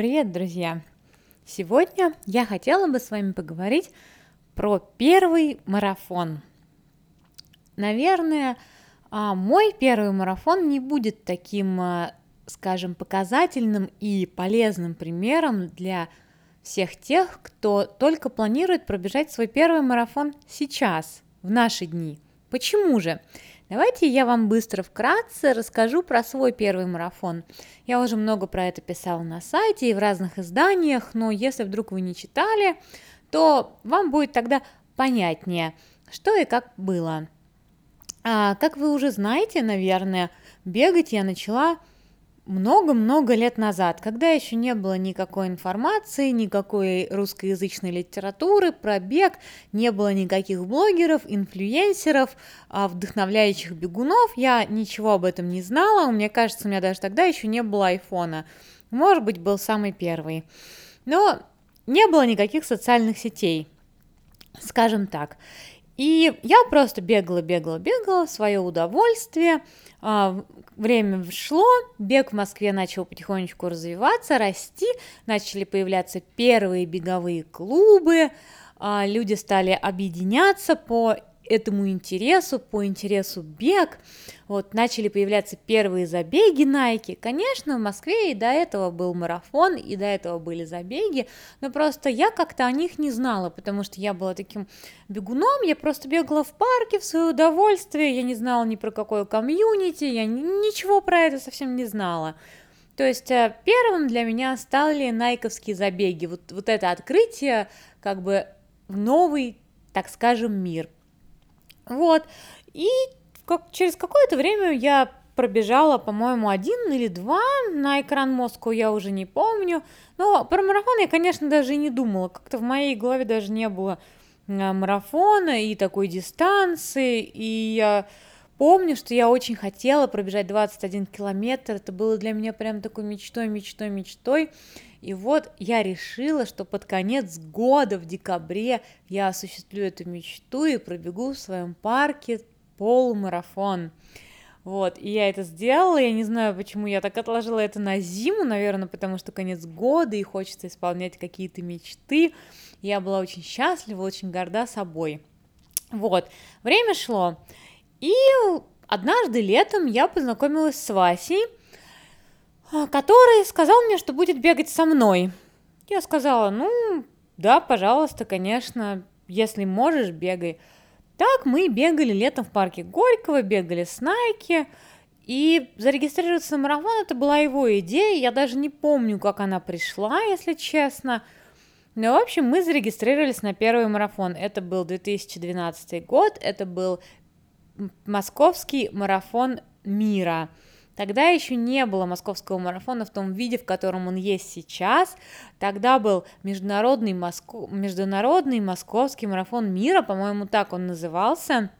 Привет, друзья! Сегодня я хотела бы с вами поговорить про первый марафон. Наверное, а, мой первый марафон не будет таким, а, скажем, показательным и полезным примером для всех тех, кто только планирует пробежать свой первый марафон сейчас, в наши дни. Почему же? Давайте я вам быстро вкратце расскажу про свой первый марафон. Я уже много про это писала на сайте и в разных изданиях, но если вдруг вы не читали, то вам будет тогда понятнее, что и как было. А, как вы уже знаете, наверное, бегать я начала много-много лет назад, когда еще не было никакой информации, никакой русскоязычной литературы про бег, не было никаких блогеров, инфлюенсеров, а, вдохновляющих бегунов, я ничего об этом не знала, мне кажется, у меня даже тогда еще не было айфона, может быть, был самый первый, но не было никаких социальных сетей, скажем так. И я просто бегала, бегала, бегала в свое удовольствие. Время шло, бег в Москве начал потихонечку развиваться, расти, начали появляться первые беговые клубы, а, люди стали объединяться по этому интересу, по интересу бег, вот, начали появляться первые забеги Nike. Конечно, в Москве и до этого был марафон, и до этого были забеги, но просто я как-то о них не знала, потому что я была таким бегуном, я просто бегала в парке в свое удовольствие, я не знала ни про какое комьюнити, я ничего про это совсем не знала. То есть э, первым для меня стали найковские забеги, вот, вот это открытие как бы в новый, так скажем, мир – вот. И как, через какое-то время я пробежала, по-моему, один или два на экран Москву, я уже не помню. Но про марафон я, конечно, даже и не думала. Как-то в моей голове даже не было а, марафона и такой дистанции. И я помню, что я очень хотела пробежать 21 километр. Это было для меня прям такой мечтой, мечтой, мечтой. И вот я решила, что под конец года, в декабре, я осуществлю эту мечту и пробегу в своем парке полумарафон. Вот, и я это сделала, я не знаю, почему я так отложила это на зиму, наверное, потому что конец года, и хочется исполнять какие-то мечты. Я была очень счастлива, очень горда собой. Вот, время шло, и однажды летом я познакомилась с Васей, а, который сказал мне, что будет бегать со мной. Я сказала, ну, да, пожалуйста, конечно, если можешь, бегай. Так мы бегали летом в парке Горького, бегали с Найки, и зарегистрироваться на марафон это была его идея, я даже не помню, как она пришла, если честно. Но, в общем, мы зарегистрировались на первый марафон. Это был 2012 год, это был московский марафон мира – Тогда еще не было московского марафона в том виде, в котором он есть сейчас. Тогда был международный, Моско... международный московский марафон мира, по-моему, так он назывался.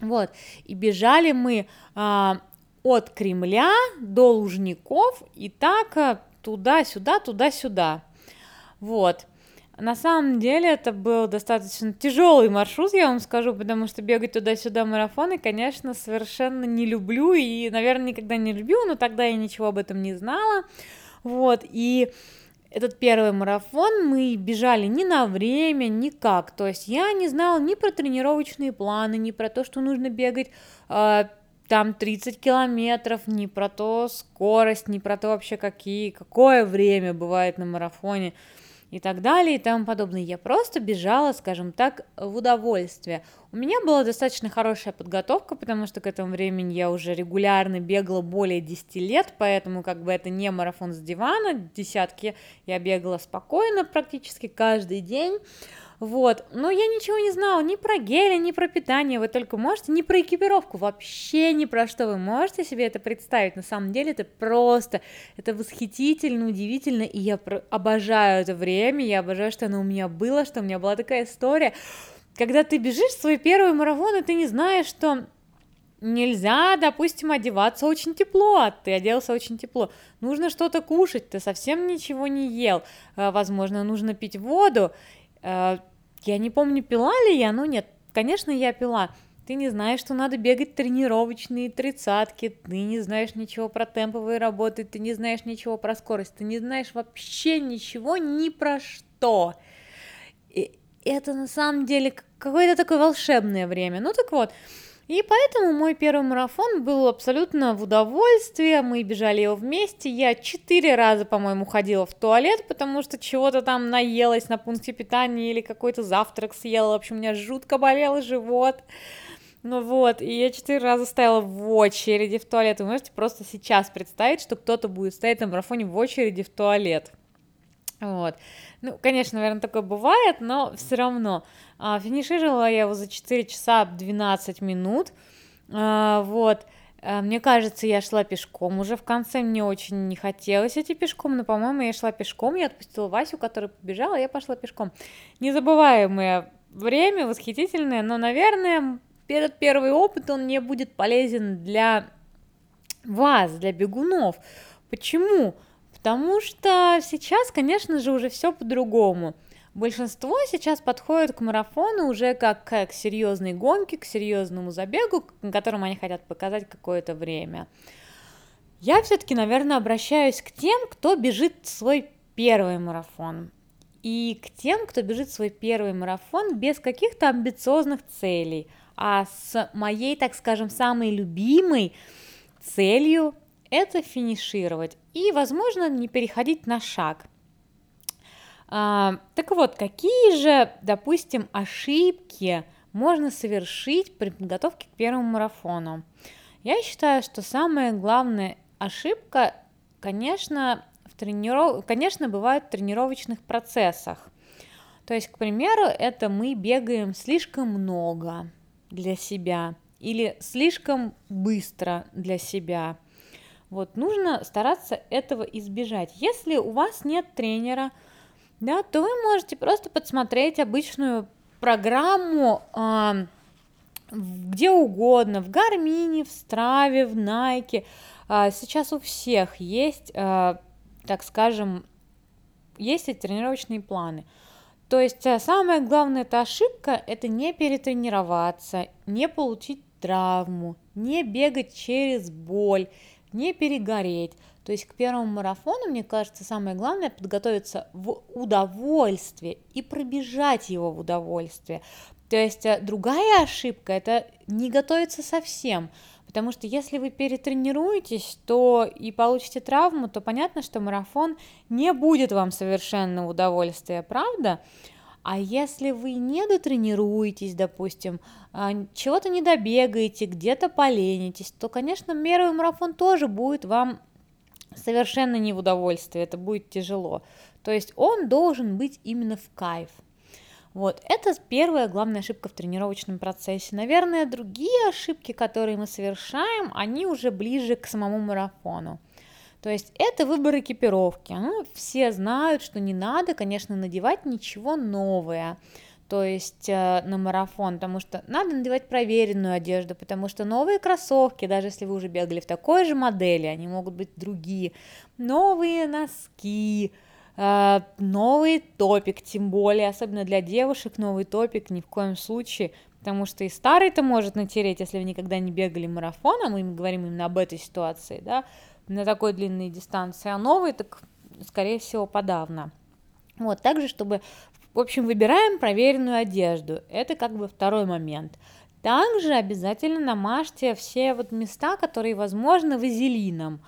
Вот, и бежали мы а, от Кремля до Лужников, и так а, туда-сюда, туда-сюда. Вот. На самом деле это был достаточно тяжелый маршрут, я вам скажу, потому что бегать туда-сюда марафоны, конечно, совершенно не люблю и, наверное, никогда не люблю, но тогда я ничего об этом не знала. Вот, и этот первый марафон мы бежали не на время, никак. То есть я не знала ни про тренировочные планы, ни про то, что нужно бегать э, там 30 километров, ни про то скорость, ни про то вообще какие, какое время бывает на марафоне и так далее и тому подобное. Я просто бежала, скажем так, в удовольствие. У меня была достаточно хорошая подготовка, потому что к этому времени я уже регулярно бегала более 10 лет, поэтому как бы это не марафон с дивана, десятки я бегала спокойно практически каждый день. Вот, но я ничего не знала ни про гели, ни про питание, вы только можете, ни про экипировку, вообще ни про что. Вы можете себе это представить, на самом деле это просто, это восхитительно, удивительно, и я обожаю это время, я обожаю, что оно у меня было, что у меня была такая история, когда ты бежишь свой первый марафон, и ты не знаешь, что нельзя, допустим, одеваться очень тепло, а ты оделся очень тепло. Нужно что-то кушать, ты совсем ничего не ел. А, возможно, нужно пить воду. Я не помню, пила ли я, но нет, конечно, я пила. ты не знаешь, что надо бегать тренировочные тридцатки, ты не знаешь ничего про темповые работы, ты не знаешь ничего про скорость, ты не знаешь вообще ничего ни про что. И это на самом деле какое-то такое волшебное время. Ну так вот, и поэтому мой первый марафон был абсолютно в удовольствие, мы бежали его вместе, я четыре раза, по-моему, ходила в туалет, потому что чего-то там наелась на пункте питания или какой-то завтрак съела, в общем, у меня жутко болел живот, ну вот, и я четыре раза стояла в очереди в туалет. Вы можете просто сейчас представить, что кто-то будет стоять на марафоне в очереди в туалет. Вот. Ну, конечно, наверное, такое бывает, но все равно. А, финишировала я его за 4 часа 12 минут. А, вот. А, мне кажется, я шла пешком. Уже в конце мне очень не хотелось идти пешком, но, по-моему, я шла пешком. Я отпустила Васю, который побежал, а я пошла пешком. Незабываемое время, восхитительное, но, наверное, этот первый опыт, он не будет полезен для вас, для бегунов. Почему? Потому что сейчас, конечно же, уже все по-другому. Большинство сейчас подходит к марафону уже как к серьезной гонке, к серьезному забегу, на котором они хотят показать какое-то время. Я все-таки, наверное, обращаюсь к тем, кто бежит свой первый марафон. И к тем, кто бежит свой первый марафон без каких-то амбициозных целей, а с моей, так скажем, самой любимой целью это финишировать и, возможно, не переходить на шаг. А, так вот, какие же, допустим, ошибки можно совершить при подготовке к первому марафону? Я считаю, что самая главная ошибка, конечно, в трениров... конечно, бывает в тренировочных процессах. То есть, к примеру, это мы бегаем слишком много для себя или слишком быстро для себя – вот, нужно стараться этого избежать. Если у вас нет тренера, да, то вы можете просто подсмотреть обычную программу э, где угодно, в Гармине, в Страве, в Найке. Э, сейчас у всех есть, э, так скажем, есть эти тренировочные планы. То есть э, самая главная эта ошибка – это не перетренироваться, не получить травму, не бегать через боль, не перегореть. То есть к первому марафону, мне кажется, самое главное подготовиться в удовольствие и пробежать его в удовольствие. То есть э, другая ошибка – это не готовиться совсем, потому что если вы перетренируетесь, то и получите травму, то понятно, что марафон не будет вам совершенно удовольствия, правда? А если вы не дотренируетесь, допустим, а, чего-то не добегаете, где-то поленитесь, то, конечно, первый марафон тоже будет вам совершенно не в удовольствие, это будет тяжело. То есть он должен быть именно в кайф. Вот, это первая главная ошибка в тренировочном процессе. Наверное, другие ошибки, которые мы совершаем, они уже ближе к самому марафону. То есть это выбор экипировки. Ну, все знают, что не надо, конечно, надевать ничего новое то есть э, на марафон, потому что надо надевать проверенную одежду, потому что новые кроссовки, даже если вы уже бегали в такой же модели, они могут быть другие, новые носки, э, новый топик, тем более, особенно для девушек, новый топик ни в коем случае, потому что и старый-то может натереть, если вы никогда не бегали марафон, а мы говорим именно об этой ситуации, да, на такой длинной дистанции, а новый, так, скорее всего, подавно. Вот, также, чтобы, в общем, выбираем проверенную одежду. Это как бы второй момент. Также обязательно намажьте все вот места, которые, возможно, вазелином.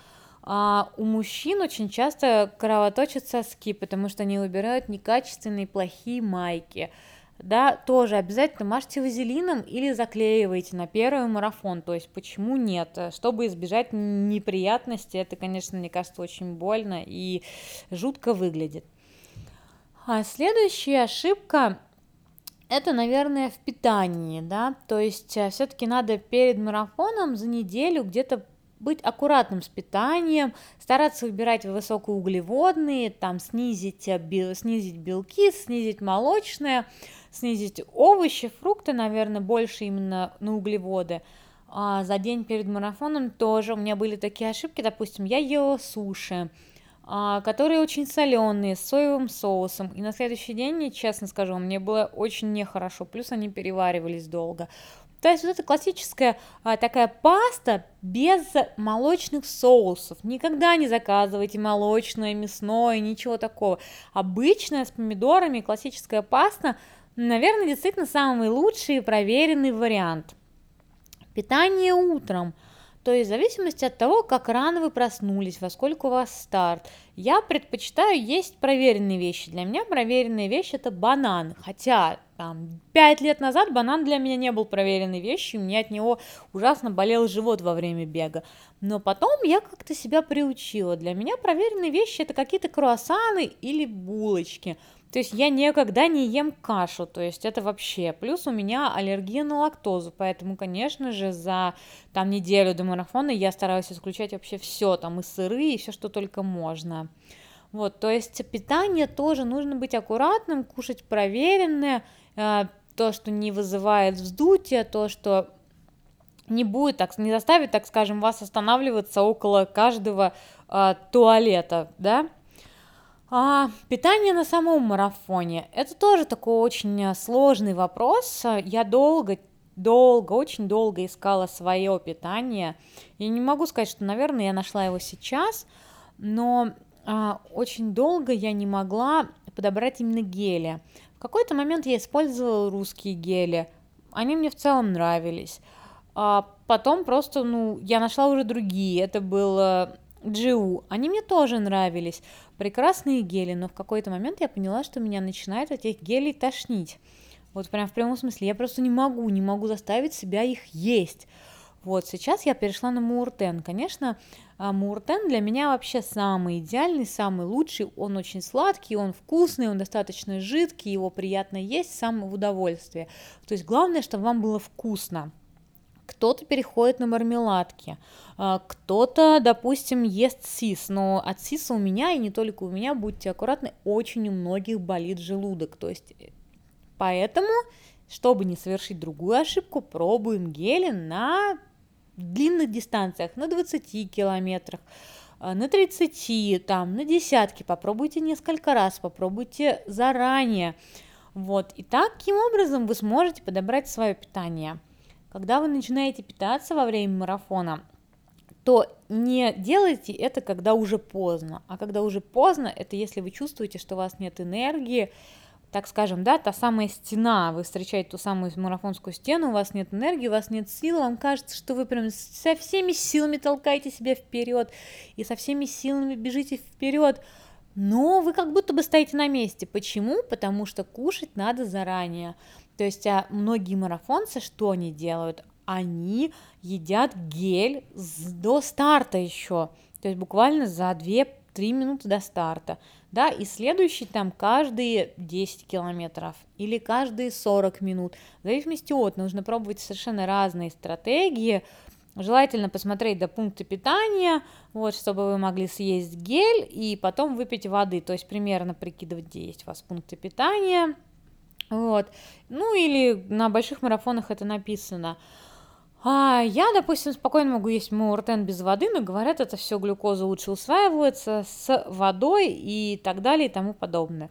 А у мужчин очень часто кровоточат соски, потому что они выбирают некачественные плохие майки да, тоже обязательно мажьте вазелином или заклеивайте на первый марафон, то есть почему нет, чтобы избежать неприятностей, это, конечно, мне кажется, очень больно и жутко выглядит. А следующая ошибка это, наверное, в питании, да, то есть э, все-таки надо перед марафоном за неделю где-то быть аккуратным с питанием, стараться выбирать высокоуглеводные, там снизить, э, снизить белки, снизить молочное, снизить овощи, фрукты, наверное, больше именно на углеводы. А за день перед марафоном тоже у меня были такие ошибки, допустим, я ела суши, а, которые очень соленые, с соевым соусом. И на следующий день, честно скажу, мне было очень нехорошо, плюс они переваривались долго. То есть вот эта классическая а, такая паста без молочных соусов. Никогда не заказывайте молочное, мясное, ничего такого. Обычная с помидорами классическая паста, наверное, действительно самый лучший и проверенный вариант. Питание утром – то есть в зависимости от того, как рано вы проснулись, во сколько у вас старт, я предпочитаю есть проверенные вещи. Для меня проверенные вещи это банан. Хотя там, 5 лет назад банан для меня не был проверенной вещью, у меня от него ужасно болел живот во время бега. Но потом я как-то себя приучила. Для меня проверенные вещи это какие-то круассаны или булочки. То есть я никогда не ем кашу, то есть это вообще. Плюс у меня аллергия на лактозу, поэтому, конечно же, за там неделю до марафона я стараюсь исключать вообще все, там и сыры, и все, что только можно. Вот, то есть питание тоже нужно быть аккуратным, кушать проверенное, э, то, что не вызывает вздутия, то, что не будет, так, не заставит, так скажем, вас останавливаться около каждого э, туалета, да, а, питание на самом марафоне. Это тоже такой очень э, сложный вопрос. Я долго, долго, очень долго искала свое питание. Я не могу сказать, что, наверное, я нашла его сейчас, но а, очень долго я не могла подобрать именно гели. В какой-то момент я использовала русские гели. Они мне в целом нравились. А потом просто, ну, я нашла уже другие. Это было Джиу, они мне тоже нравились. Прекрасные гели, но в какой-то момент я поняла, что меня начинает от этих гелей тошнить. Вот прям в прямом смысле. Я просто не могу, не могу заставить себя их есть. Вот, сейчас я перешла на Муртен. Конечно, а, Муртен для меня вообще самый идеальный, самый лучший. Он очень сладкий, он вкусный, он достаточно жидкий, его приятно есть, самое в удовольствие. То есть главное, чтобы вам было вкусно кто-то переходит на мармеладки, а, кто-то, допустим, ест сис, но от сиса у меня, и не только у меня, будьте аккуратны, очень у многих болит желудок, то есть э, поэтому, чтобы не совершить другую ошибку, пробуем гели на длинных дистанциях, на 20 километрах, а, на 30, там, на десятки, попробуйте несколько раз, попробуйте заранее, вот, и таким образом вы сможете подобрать свое питание – когда вы начинаете питаться во время марафона, то не делайте это, когда уже поздно. А когда уже поздно, это если вы чувствуете, что у вас нет энергии, так скажем, да, та самая стена, вы встречаете ту самую марафонскую стену, у вас нет энергии, у вас нет сил, вам кажется, что вы прям со всеми силами толкаете себя вперед и со всеми силами бежите вперед, но вы как будто бы стоите на месте. Почему? Потому что кушать надо заранее. То есть а многие марафонцы что они делают? Они едят гель до старта еще, то есть буквально за 2-3 минуты до старта, да, и следующий там каждые 10 километров или каждые 40 минут, в зависимости от, нужно пробовать совершенно разные стратегии, Желательно посмотреть до пункта питания, вот, чтобы вы могли съесть гель и потом выпить воды, то есть примерно прикидывать, где есть у вас пункты питания, вот. Ну или на больших марафонах это написано. А я, допустим, спокойно могу есть муортен без воды, но говорят, это все глюкоза лучше усваивается с водой и так далее и тому подобное.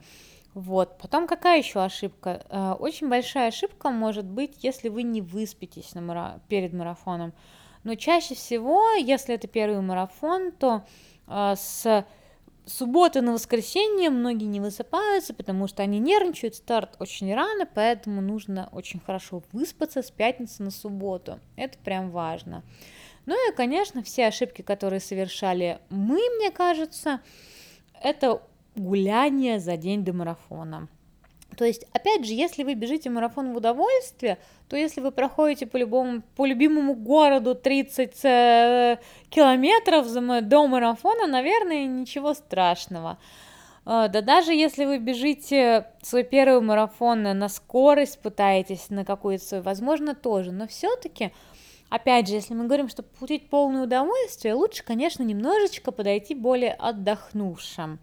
Вот. Потом какая еще ошибка? Э, очень большая ошибка может быть, если вы не выспитесь на мара... перед марафоном. Но чаще всего, если это первый марафон, то э, с субботы на воскресенье многие не высыпаются, потому что они нервничают, старт очень рано, поэтому нужно очень хорошо выспаться с пятницы на субботу. Это прям важно. Ну и, конечно, все ошибки, которые совершали мы, мне кажется, это гуляние за день до марафона. То есть, опять же, если вы бежите марафон в удовольствие, то если вы проходите по, любому, по любимому городу 30 э, километров до марафона, наверное, ничего страшного. Э, да даже если вы бежите свой первый марафон на скорость, пытаетесь на какую-то свою, возможно, тоже, но все-таки, опять же, если мы говорим, что получить полное удовольствие, лучше, конечно, немножечко подойти более отдохнувшим.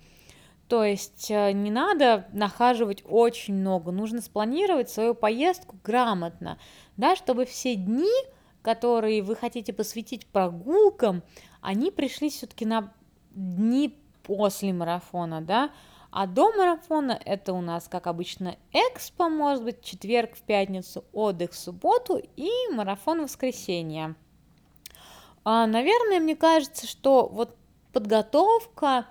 То есть э, не надо нахаживать очень много, нужно спланировать свою поездку грамотно, да, чтобы все дни, которые вы хотите посвятить прогулкам, они пришли все-таки на дни после марафона, да, А до марафона это у нас, как обычно, экспо, может быть, четверг в пятницу, отдых в субботу и марафон в воскресенье. А, наверное, мне кажется, что вот подготовка,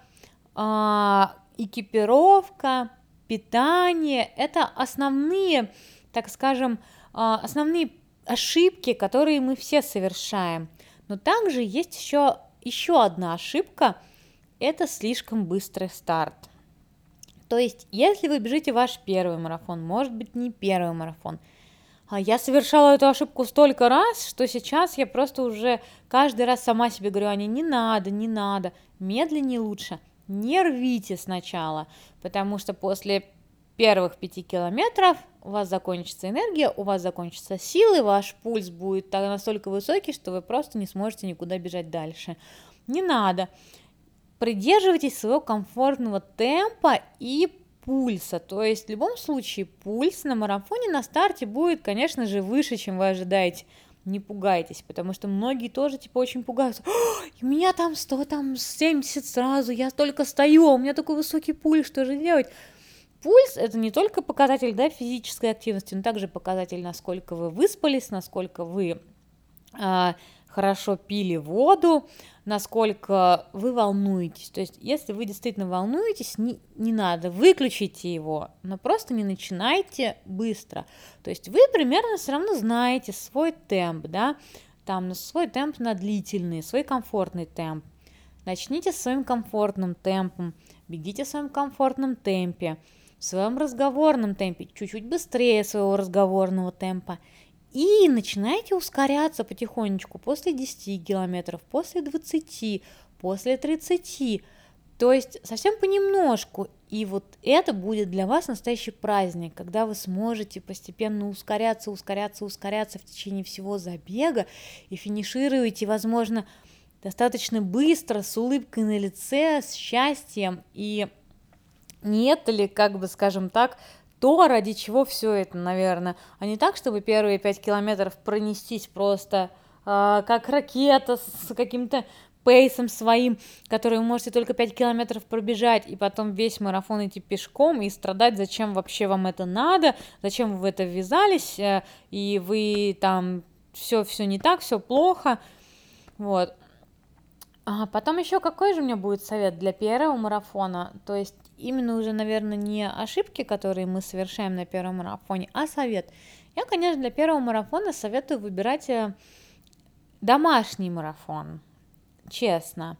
а, экипировка, питание – это основные, так скажем, а, основные ошибки, которые мы все совершаем. Но также есть еще, еще одна ошибка – это слишком быстрый старт. То есть, если вы бежите ваш первый марафон, может быть, не первый марафон, а я совершала эту ошибку столько раз, что сейчас я просто уже каждый раз сама себе говорю, Аня, не надо, не надо, медленнее лучше, не рвите сначала, потому что после первых пяти километров у вас закончится энергия, у вас закончатся силы, ваш пульс будет настолько высокий, что вы просто не сможете никуда бежать дальше. Не надо. Придерживайтесь своего комфортного темпа и пульса. То есть в любом случае пульс на марафоне на старте будет, конечно же, выше, чем вы ожидаете. Не пугайтесь, потому что многие тоже типа очень пугаются. у меня там 100, там 70 сразу, я только стою, у меня такой высокий пульс, что же делать? Пульс – это не только показатель да, физической активности, но также показатель, насколько вы выспались, насколько вы э, хорошо пили воду, насколько вы волнуетесь. То есть, если вы действительно волнуетесь, не, не надо, выключите его, но просто не начинайте быстро. То есть, вы примерно все равно знаете свой темп, да, там свой темп на длительный, свой комфортный темп. Начните с своим комфортным темпом, бегите в своем комфортном темпе в своем разговорном темпе, чуть-чуть быстрее своего разговорного темпа. И начинайте ускоряться потихонечку после 10 километров, после 20, после 30. То есть совсем понемножку. И вот это будет для вас настоящий праздник, когда вы сможете постепенно ускоряться, ускоряться, ускоряться в течение всего забега и финишируете, возможно, достаточно быстро, с улыбкой на лице, с счастьем и нет ли, как бы скажем так, то, ради чего все это, наверное, а не так, чтобы первые пять километров пронестись просто э, как ракета с каким-то пейсом своим, который вы можете только 5 километров пробежать, и потом весь марафон идти пешком и страдать, зачем вообще вам это надо, зачем вы в это ввязались, э, и вы там все все не так, все плохо. Вот. А потом еще какой же у меня будет совет для первого марафона? То есть именно уже, наверное, не ошибки, которые мы совершаем на первом марафоне, а совет. Я, конечно, для первого марафона советую выбирать э, домашний марафон, честно.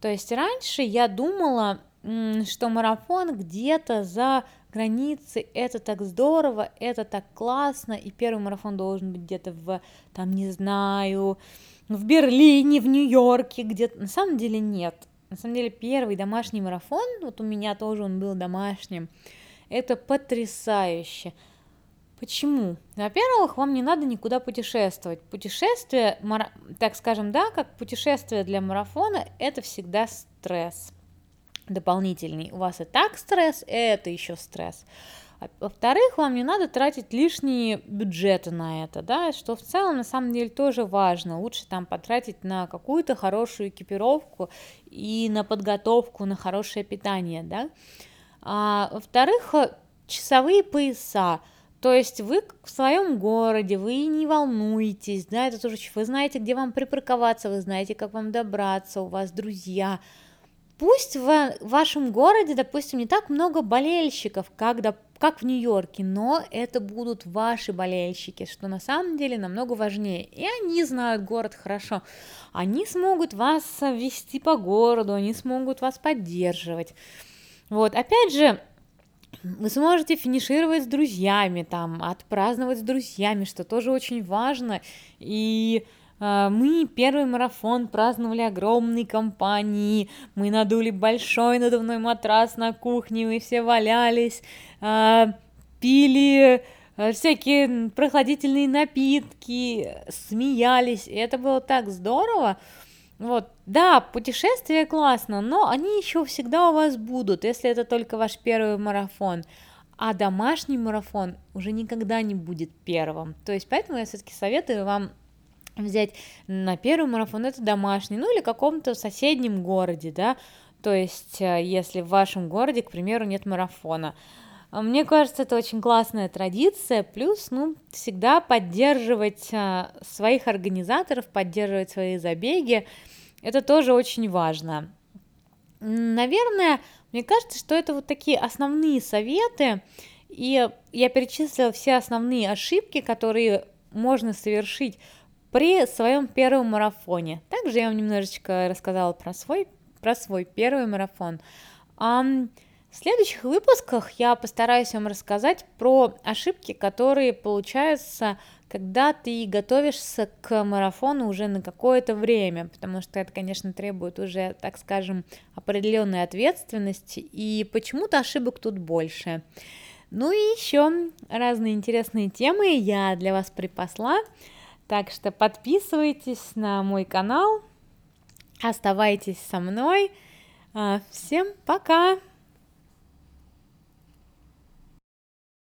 То есть раньше я думала, что марафон где-то за границей, это так здорово, это так классно, и первый марафон должен быть где-то в, там, не знаю, в Берлине, в Нью-Йорке, где-то. На самом деле нет. На самом деле первый домашний марафон, вот у меня тоже он был домашним, это потрясающе. Почему? Во-первых, вам не надо никуда путешествовать. Путешествие, так скажем, да, как путешествие для марафона, это всегда стресс дополнительный. У вас и так стресс, и это еще стресс. А во-вторых, вам не надо тратить лишние бюджеты на это, да, что в целом на самом деле тоже важно. Лучше там потратить на какую-то хорошую экипировку и на подготовку, на хорошее питание, да. А, во-вторых, часовые пояса. То есть вы в своем городе, вы не волнуетесь, да, это тоже вы знаете, где вам припарковаться, вы знаете, как вам добраться, у вас друзья, пусть в вашем городе, допустим, не так много болельщиков, как, как в Нью-Йорке, но это будут ваши болельщики, что на самом деле намного важнее. И они знают город хорошо. Они смогут вас вести по городу, они смогут вас поддерживать. Вот, опять же, вы сможете финишировать с друзьями, там, отпраздновать с друзьями, что тоже очень важно. И мы первый марафон праздновали огромной компанией, мы надули большой надувной матрас на кухне, мы все валялись, а, пили а, всякие прохладительные напитки, смеялись, и это было так здорово. Вот, да, путешествия классно, но они еще всегда у вас будут, если это только ваш первый марафон. А домашний марафон уже никогда не будет первым. То есть, поэтому я все-таки советую вам взять на первый марафон, это домашний, ну или каком-то соседнем городе, да, то есть э, если в вашем городе, к примеру, нет марафона. А мне кажется, это очень классная традиция, плюс, ну, всегда поддерживать а, своих организаторов, поддерживать свои забеги, это тоже очень важно. Наверное, мне кажется, что это вот такие основные советы, и я перечислила все основные ошибки, которые можно совершить при своем первом марафоне. Также я вам немножечко рассказала про свой, про свой первый марафон. В следующих выпусках я постараюсь вам рассказать про ошибки, которые получаются, когда ты готовишься к марафону уже на какое-то время, потому что это, конечно, требует уже, так скажем, определенной ответственности, и почему-то ошибок тут больше. Ну и еще разные интересные темы я для вас припасла, так что подписывайтесь на мой канал, оставайтесь со мной. А, всем пока!